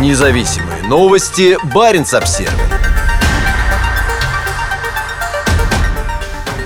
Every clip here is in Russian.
Независимые новости. Барин обсерва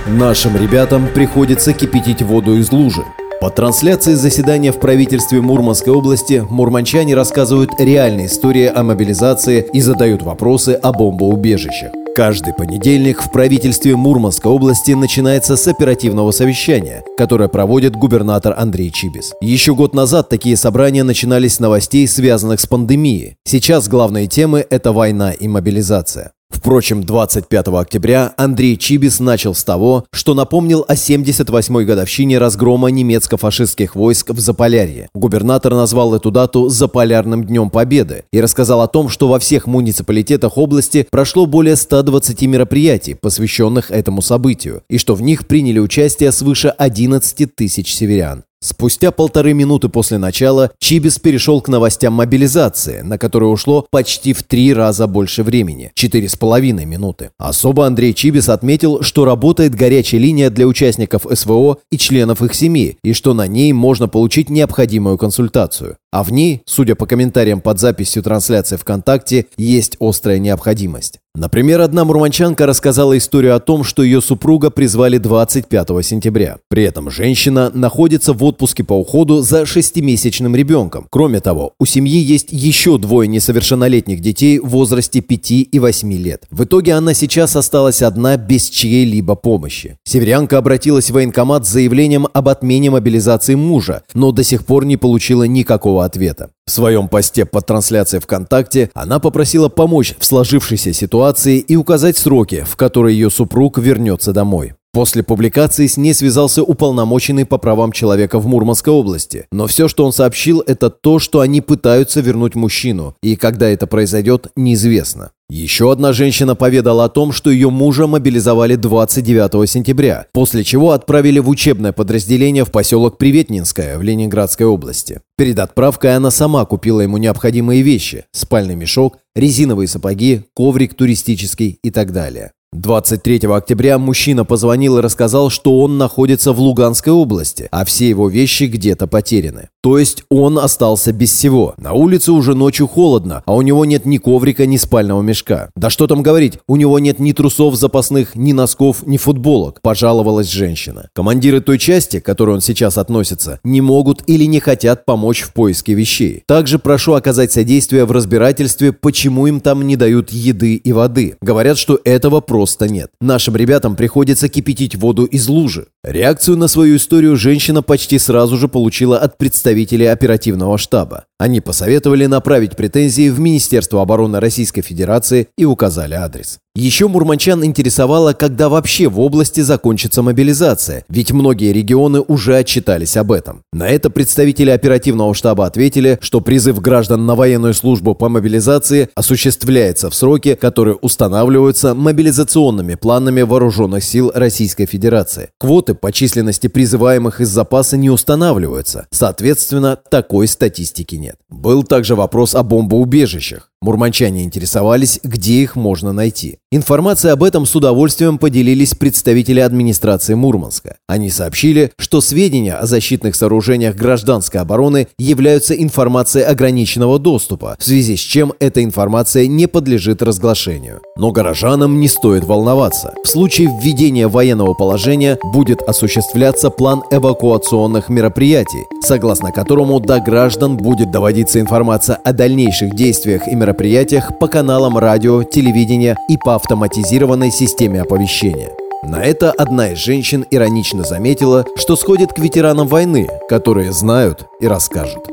Нашим ребятам приходится кипятить воду из лужи. По трансляции заседания в правительстве Мурманской области мурманчане рассказывают реальные истории о мобилизации и задают вопросы о бомбоубежищах. Каждый понедельник в правительстве Мурманской области начинается с оперативного совещания, которое проводит губернатор Андрей Чибис. Еще год назад такие собрания начинались с новостей, связанных с пандемией. Сейчас главные темы – это война и мобилизация. Впрочем, 25 октября Андрей Чибис начал с того, что напомнил о 78-й годовщине разгрома немецко-фашистских войск в Заполярье. Губернатор назвал эту дату «Заполярным днем Победы» и рассказал о том, что во всех муниципалитетах области прошло более 120 мероприятий, посвященных этому событию, и что в них приняли участие свыше 11 тысяч северян. Спустя полторы минуты после начала Чибис перешел к новостям мобилизации, на которые ушло почти в три раза больше времени – четыре с половиной минуты. Особо Андрей Чибис отметил, что работает горячая линия для участников СВО и членов их семьи, и что на ней можно получить необходимую консультацию. А в ней, судя по комментариям под записью трансляции ВКонтакте, есть острая необходимость. Например, одна мурманчанка рассказала историю о том, что ее супруга призвали 25 сентября. При этом женщина находится в отпуске по уходу за шестимесячным ребенком. Кроме того, у семьи есть еще двое несовершеннолетних детей в возрасте 5 и 8 лет. В итоге она сейчас осталась одна без чьей-либо помощи. Северянка обратилась в военкомат с заявлением об отмене мобилизации мужа, но до сих пор не получила никакого ответа. В своем посте под трансляцией ВКонтакте она попросила помочь в сложившейся ситуации и указать сроки, в которые ее супруг вернется домой. После публикации с ней связался уполномоченный по правам человека в Мурманской области. Но все, что он сообщил, это то, что они пытаются вернуть мужчину, и когда это произойдет, неизвестно. Еще одна женщина поведала о том, что ее мужа мобилизовали 29 сентября, после чего отправили в учебное подразделение в поселок Приветнинское в Ленинградской области. Перед отправкой она сама купила ему необходимые вещи – спальный мешок, резиновые сапоги, коврик туристический и так далее. 23 октября мужчина позвонил и рассказал, что он находится в Луганской области, а все его вещи где-то потеряны. То есть он остался без всего. На улице уже ночью холодно, а у него нет ни коврика, ни спального мешка. Да что там говорить, у него нет ни трусов запасных, ни носков, ни футболок, пожаловалась женщина. Командиры той части, к которой он сейчас относится, не могут или не хотят помочь в поиске вещей. Также прошу оказать содействие в разбирательстве, почему им там не дают еды и воды. Говорят, что этого просто просто нет. Нашим ребятам приходится кипятить воду из лужи. Реакцию на свою историю женщина почти сразу же получила от представителей оперативного штаба. Они посоветовали направить претензии в Министерство обороны Российской Федерации и указали адрес. Еще мурманчан интересовало, когда вообще в области закончится мобилизация, ведь многие регионы уже отчитались об этом. На это представители оперативного штаба ответили, что призыв граждан на военную службу по мобилизации осуществляется в сроки, которые устанавливаются мобилизационными планами вооруженных сил Российской Федерации. Квоты по численности призываемых из запаса не устанавливаются, соответственно, такой статистики нет. Был также вопрос о бомбоубежищах. Мурманчане интересовались, где их можно найти. Информацией об этом с удовольствием поделились представители администрации Мурманска. Они сообщили, что сведения о защитных сооружениях гражданской обороны являются информацией ограниченного доступа, в связи с чем эта информация не подлежит разглашению. Но горожанам не стоит волноваться. В случае введения военного положения будет осуществляться план эвакуационных мероприятий, согласно которому до граждан будет доводиться информация о дальнейших действиях и мероприятиях мероприятиях по каналам радио, телевидения и по автоматизированной системе оповещения. На это одна из женщин иронично заметила, что сходит к ветеранам войны, которые знают и расскажут.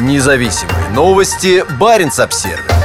Независимые новости. Барин обсервис